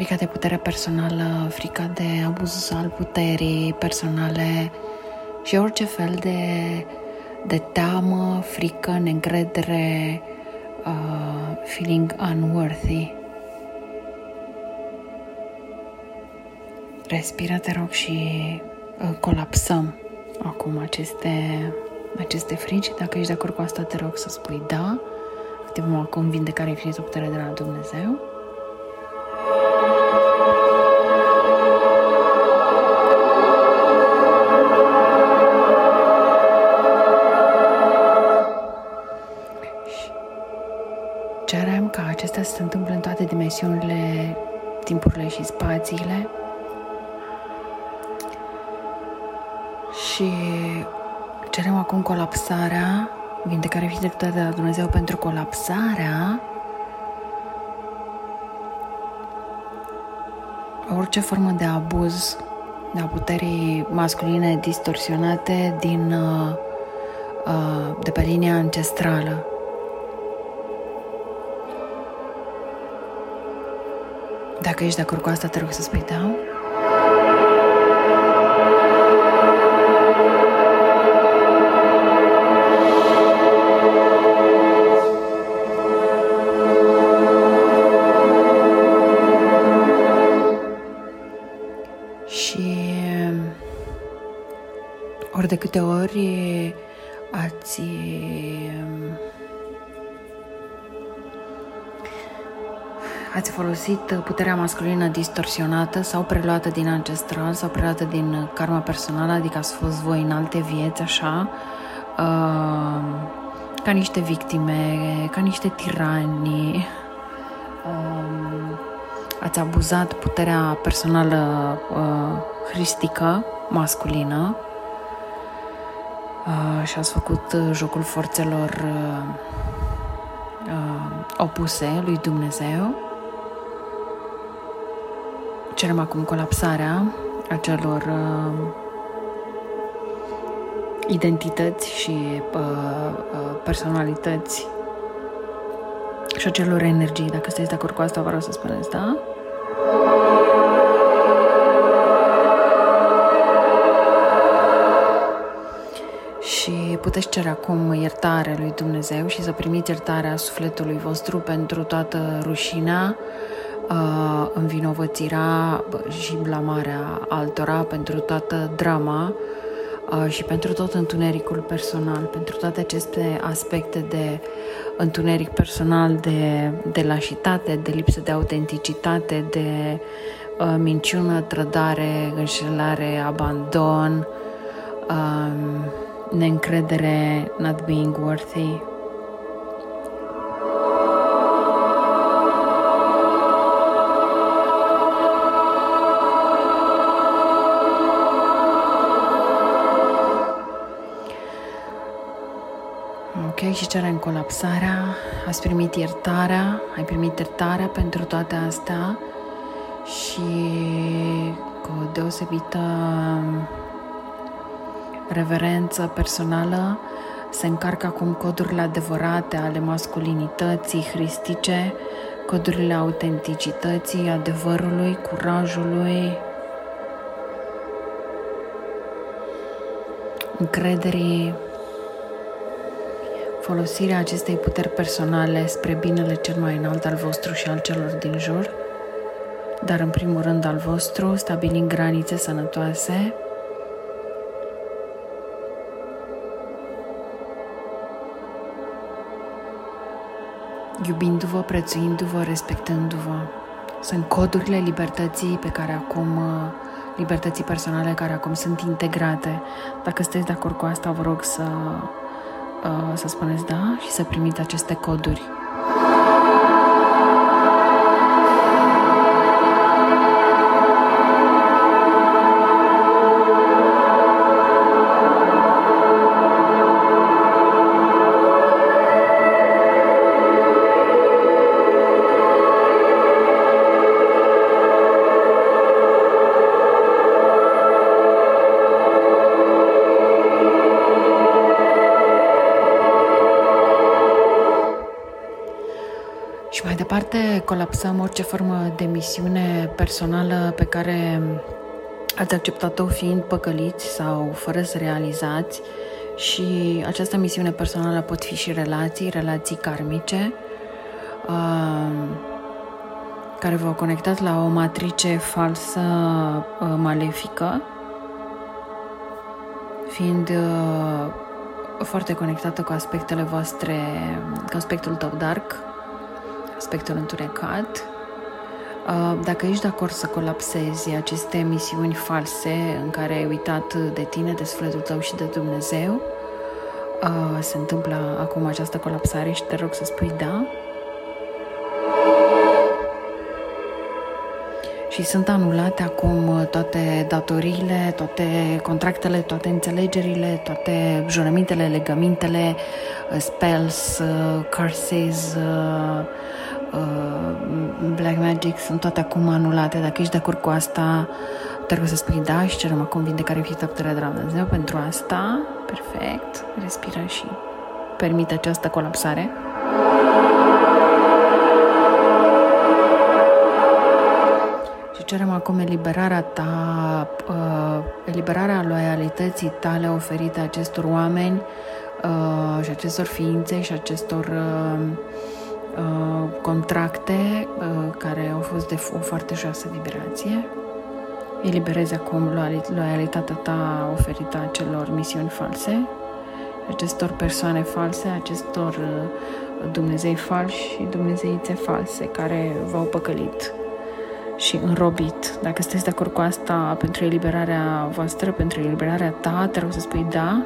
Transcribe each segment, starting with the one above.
frica de putere personală, frica de abuz al puterii personale și orice fel de, de teamă, frică, neîncredere, uh, feeling unworthy. Respiră, te rog, și uh, colapsăm acum aceste, aceste frici. Dacă ești de acord cu asta, te rog să spui da. Activăm acum vindecare infinită putere de la Dumnezeu. Cerem ca acestea să se întâmple în toate dimensiunile, timpurile și spațiile. Și cerem acum colapsarea, vindecare fizică de la Dumnezeu pentru colapsarea orice formă de abuz a puterii masculine distorsionate din, uh, uh, de pe linia ancestrală. Dacă ești de acord cu asta, te rog să spui da. Și ori de câte ori ați ați folosit puterea masculină distorsionată sau preluată din ancestral sau preluată din karma personală, adică ați fost voi în alte vieți, așa, uh, ca niște victime, ca niște tirani, uh, ați abuzat puterea personală uh, hristică, masculină, uh, și ați făcut jocul forțelor uh, uh, opuse lui Dumnezeu cerem acum colapsarea acelor uh, identități și uh, uh, personalități și acelor energii. Dacă sunteți de acord cu asta, vă rog să spuneți, da? Și puteți cere acum iertare lui Dumnezeu și să primiți iertarea sufletului vostru pentru toată rușinea, uh, învinovățirea și blamarea altora pentru toată drama uh, și pentru tot întunericul personal, pentru toate aceste aspecte de întuneric personal, de, de lașitate, de lipsă de autenticitate, de uh, minciună, trădare, înșelare, abandon, um, neîncredere, not being worthy, cerem colapsarea, ați primit iertarea, ai primit iertarea pentru toate astea și cu o deosebită reverență personală se încarcă acum codurile adevărate ale masculinității hristice, codurile autenticității, adevărului, curajului, încrederii, folosirea acestei puteri personale spre binele cel mai înalt al vostru și al celor din jur, dar în primul rând al vostru, stabilind granițe sănătoase, iubindu-vă, prețuindu-vă, respectându-vă. Sunt codurile libertății pe care acum, libertății personale care acum sunt integrate. Dacă sunteți de acord cu asta, vă rog să Uh, să spuneți da și să primiți aceste coduri. Parte, colapsăm orice formă de misiune personală pe care ați acceptat-o fiind păcăliți sau fără să realizați. Și această misiune personală pot fi și relații, relații karmice, uh, care v-au conectat la o matrice falsă uh, malefică, fiind uh, foarte conectată cu aspectele voastre, cu aspectul tău dark, aspectul întunecat. Uh, dacă ești de acord să colapsezi aceste misiuni false în care ai uitat de tine, de sufletul tău și de Dumnezeu, se întâmplă acum această colapsare și te rog să spui da. și sunt anulate acum uh, toate datoriile, toate contractele, toate înțelegerile, toate jurămintele, legămintele, uh, spells, uh, curses, black magic, sunt toate acum anulate. Dacă ești de acord cu asta, te rog să spui da și cerem acum vindecare fi de la Dumnezeu pentru asta. Perfect. Respiră și permite această colapsare. cerem acum eliberarea ta, uh, eliberarea loialității tale oferite acestor oameni uh, și acestor ființe și acestor uh, contracte care au fost de o foarte joasă vibrație. Eliberezi acum loialitatea ta oferită acelor misiuni false, acestor persoane false, acestor Dumnezei falși și Dumnezeițe false care v-au păcălit și înrobit. Dacă sunteți de acord cu asta pentru eliberarea voastră, pentru eliberarea ta, te rog să spui da.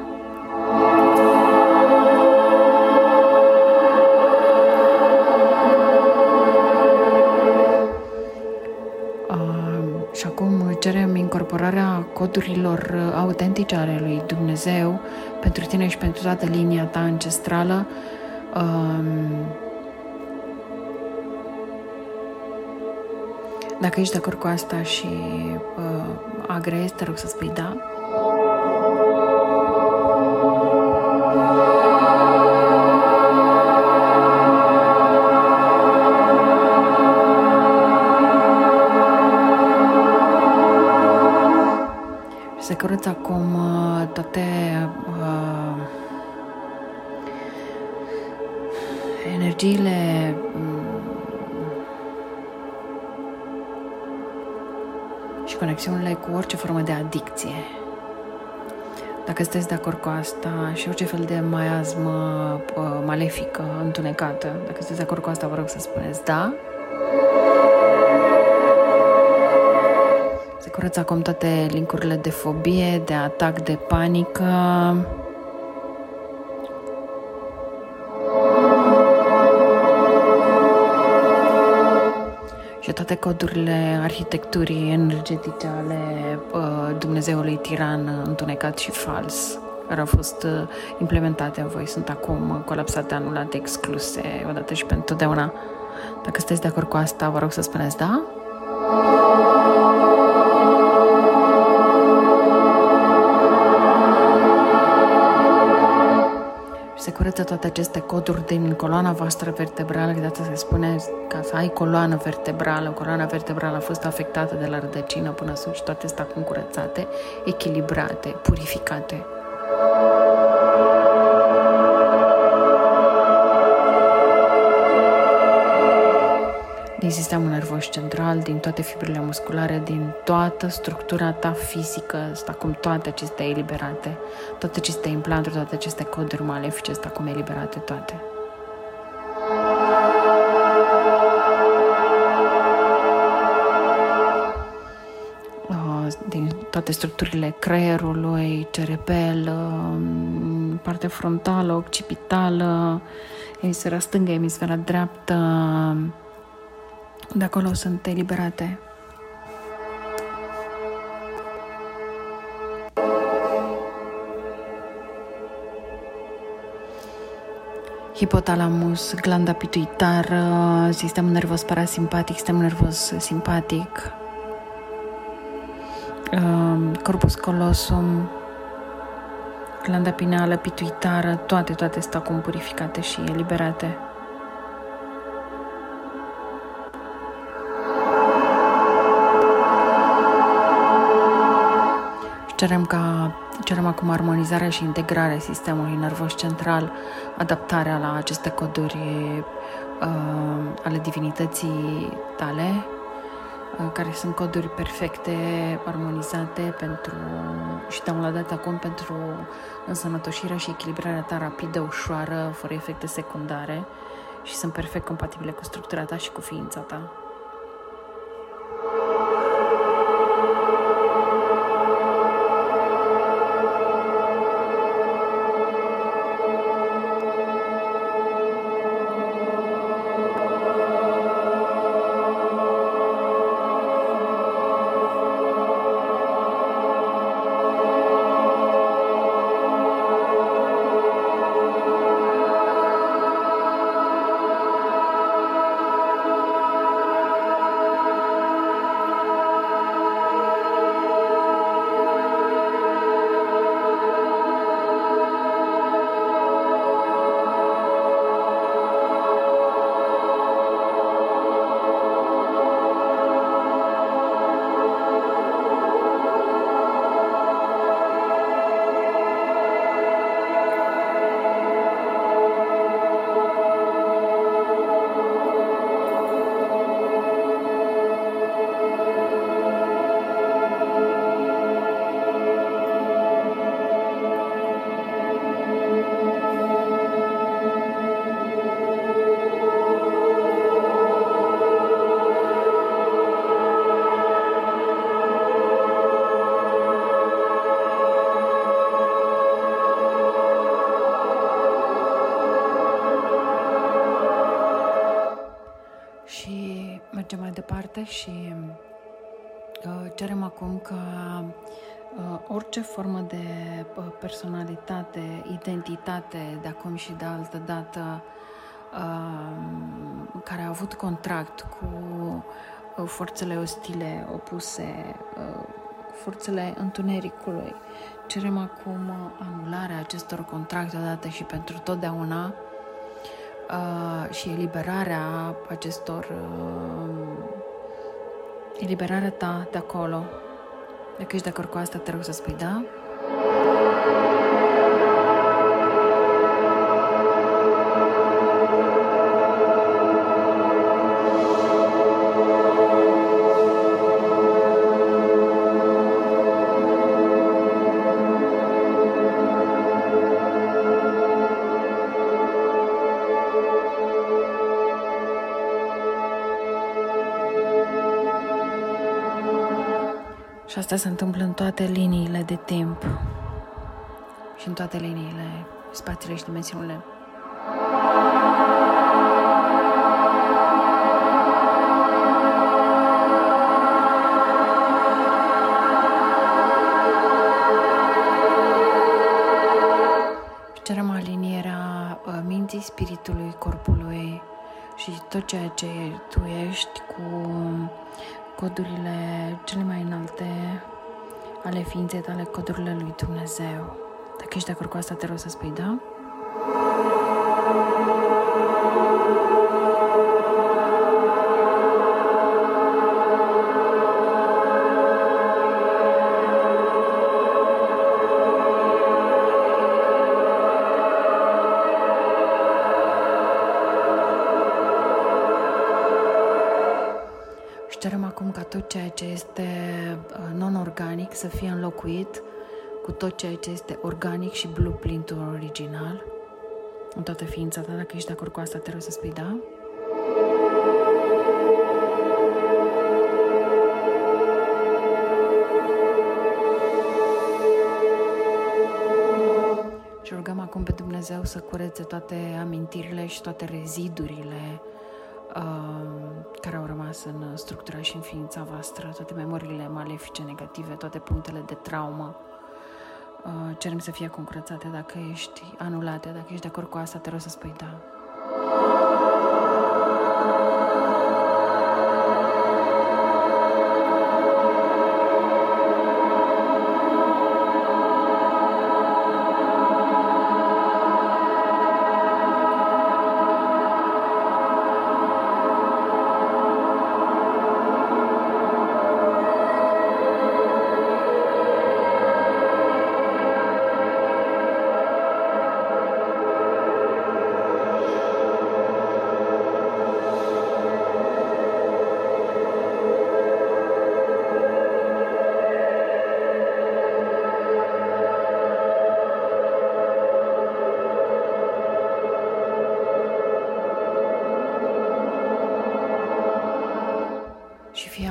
Incorporarea codurilor autentice ale lui Dumnezeu pentru tine și pentru toată linia ta ancestrală. Uh, Dacă ești de acord cu asta și uh, agrezi, te rog să spui da. Se curăță acum uh, toate uh, energiile și conexiunile cu orice formă de adicție. Dacă sunteți de acord cu asta și orice fel de maiazmă uh, malefică, întunecată, dacă sunteți de acord cu asta, vă rog să spuneți da. Se curăță acum toate linkurile de fobie, de atac, de panică, și toate codurile arhitecturii energetice ale uh, Dumnezeului tiran întunecat și fals care au fost uh, implementate în voi sunt acum colapsate, anulate, excluse odată și pentru totdeauna. Dacă sunteți de acord cu asta, vă rog să spuneți da. Curăță toate aceste coduri din coloana voastră vertebrală, că dată se spune ca să ai coloană vertebrală, coloana vertebrală a fost afectată de la rădăcină până sus și toate sunt acum curățate, echilibrate, purificate. Din sistemul nervos central, din toate fibrele musculare, din toată structura ta fizică, sunt acum toate acestea eliberate, toate aceste implanturi, toate aceste coduri malefice sunt acum eliberate toate. Ah, din toate structurile creierului, cerebel, um, partea frontală, occipitală, emisfera stângă, emisfera dreaptă, de acolo sunt eliberate. hipotalamus, glanda pituitară, sistemul nervos parasimpatic, sistemul nervos simpatic, um, corpus colosum, glanda pineală, pituitară, toate, toate sunt acum purificate și eliberate. Cerem ca cerem acum armonizarea și integrarea sistemului nervos central, adaptarea la aceste coduri uh, ale divinității tale, uh, care sunt coduri perfecte, armonizate pentru și downloadate acum pentru însănătoșirea și echilibrarea ta rapidă, ușoară, fără efecte secundare și sunt perfect compatibile cu structura ta și cu ființa ta. Și uh, cerem acum ca uh, orice formă de uh, personalitate, identitate de acum și de altă dată care a avut contract cu forțele ostile opuse, forțele întunericului. Cerem acum anularea acestor contracte odată și pentru totdeauna și eliberarea acestor eliberarea ta de acolo. Dacă ești de acord cu asta, te rog să spui da. Asta se întâmplă în toate liniile de timp și în toate liniile, spațiile și dimensiunile. cerem alinierea uh, minții, spiritului, corpului și tot ceea ce tu ești cu codurile cele mai înalte ale ființei tale, codurile lui Dumnezeu. Dacă ești de acord cu asta, te rog să spui da. Tot ceea ce este uh, non-organic să fie înlocuit cu tot ceea ce este organic și blueprint-ul original în toată ființa ta. Dacă ești de acord cu asta, te rog să spui da. Și rugăm acum pe Dumnezeu să curețe toate amintirile și toate rezidurile Um, care au rămas în structura și în ființa voastră, toate memoriile malefice, negative, toate punctele de traumă. Uh, cerem să fie concurățate dacă ești anulate, dacă ești de acord cu asta, te rog să spui da.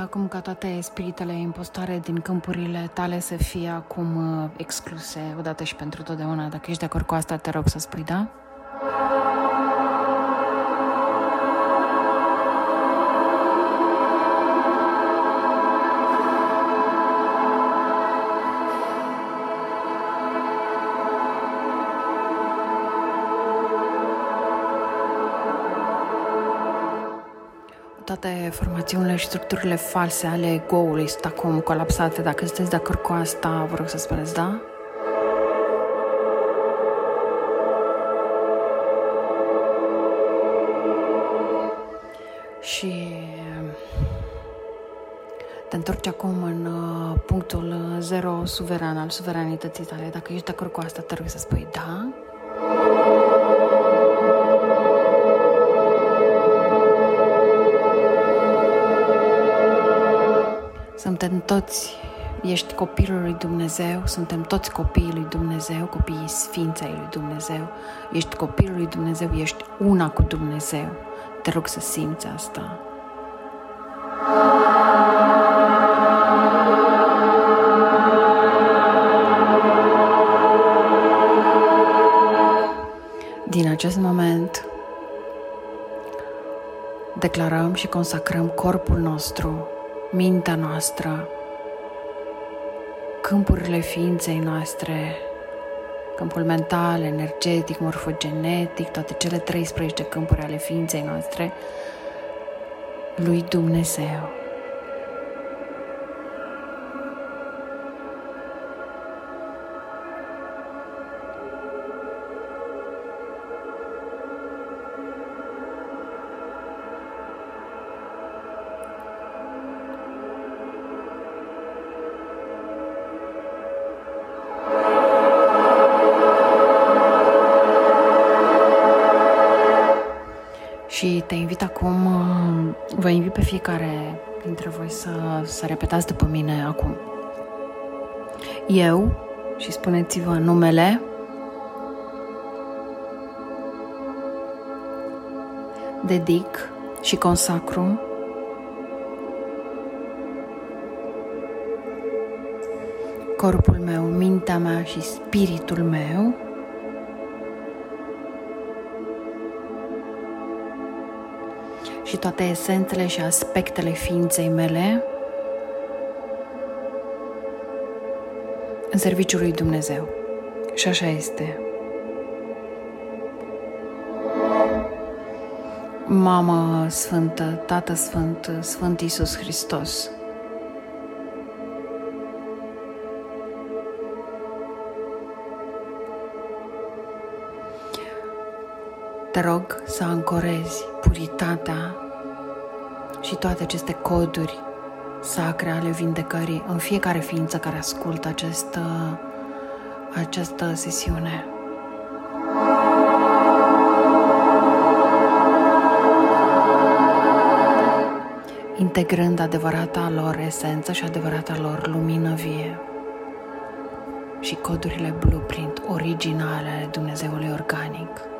Acum ca toate spiritele impostare din câmpurile tale să fie acum uh, excluse odată și pentru totdeauna. Dacă ești de acord cu asta, te rog să spui da. Toate formațiunile și structurile false ale ego-ului sunt acum colapsate. Dacă sunteți de acord cu asta, vă rog să spuneți da. Și te întorci acum în uh, punctul zero suveran al suveranității tale. Dacă ești de acord cu asta, te rog să spui da. Suntem toți, ești copilul lui Dumnezeu, suntem toți copiii lui Dumnezeu, copiii sfinței lui Dumnezeu. Ești copilul lui Dumnezeu, ești una cu Dumnezeu. Te rog să simți asta. Din acest moment declarăm și consacrăm corpul nostru mintea noastră, câmpurile ființei noastre, câmpul mental, energetic, morfogenetic, toate cele 13 câmpuri ale ființei noastre, lui Dumnezeu. Și te invit acum, uh, vă invit pe fiecare dintre voi să, să repetați după mine acum. Eu, și spuneți-vă numele, dedic și consacru corpul meu, mintea mea și spiritul meu toate esențele și aspectele ființei mele în serviciul lui Dumnezeu. Și așa este. Mamă Sfântă, Tată Sfânt, Sfânt Iisus Hristos, Te rog să ancorezi puritatea și toate aceste coduri sacre ale vindecării în fiecare ființă care ascultă această, această sesiune. integrând adevărata lor esență și adevărata lor lumină vie și codurile blueprint originale ale Dumnezeului organic.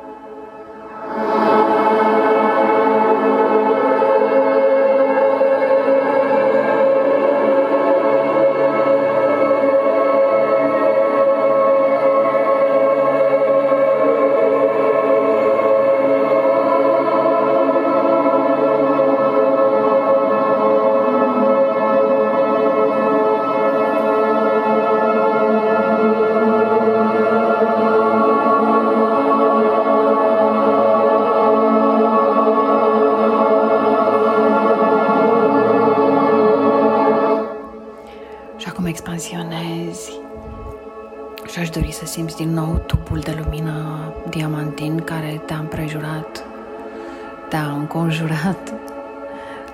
Simți din nou tubul de lumină diamantin care te-a împrejurat, te-a înconjurat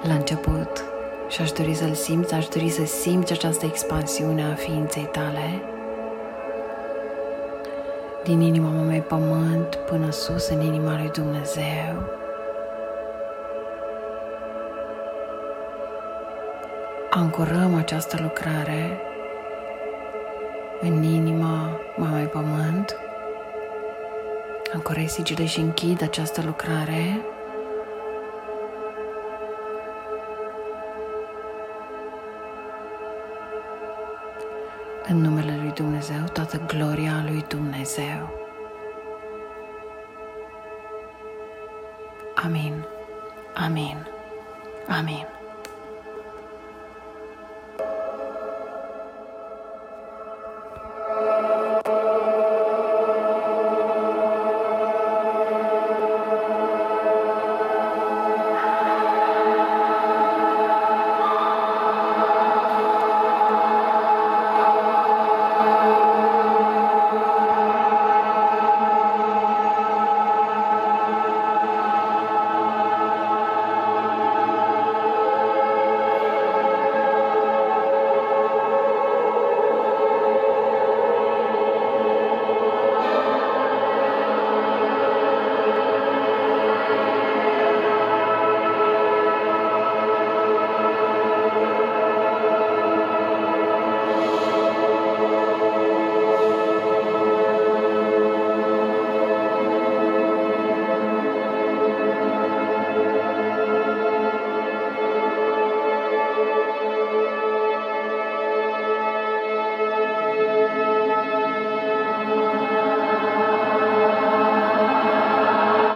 la început. Și aș dori să-l simți, aș dori să simți această expansiune a ființei tale. Din inima mamei pământ până sus în inima lui Dumnezeu. ancorăm această lucrare în inima Mamei Pământ. Ancorez sigile și închid această lucrare. În numele Lui Dumnezeu, toată gloria Lui Dumnezeu. Amin, amin, amin.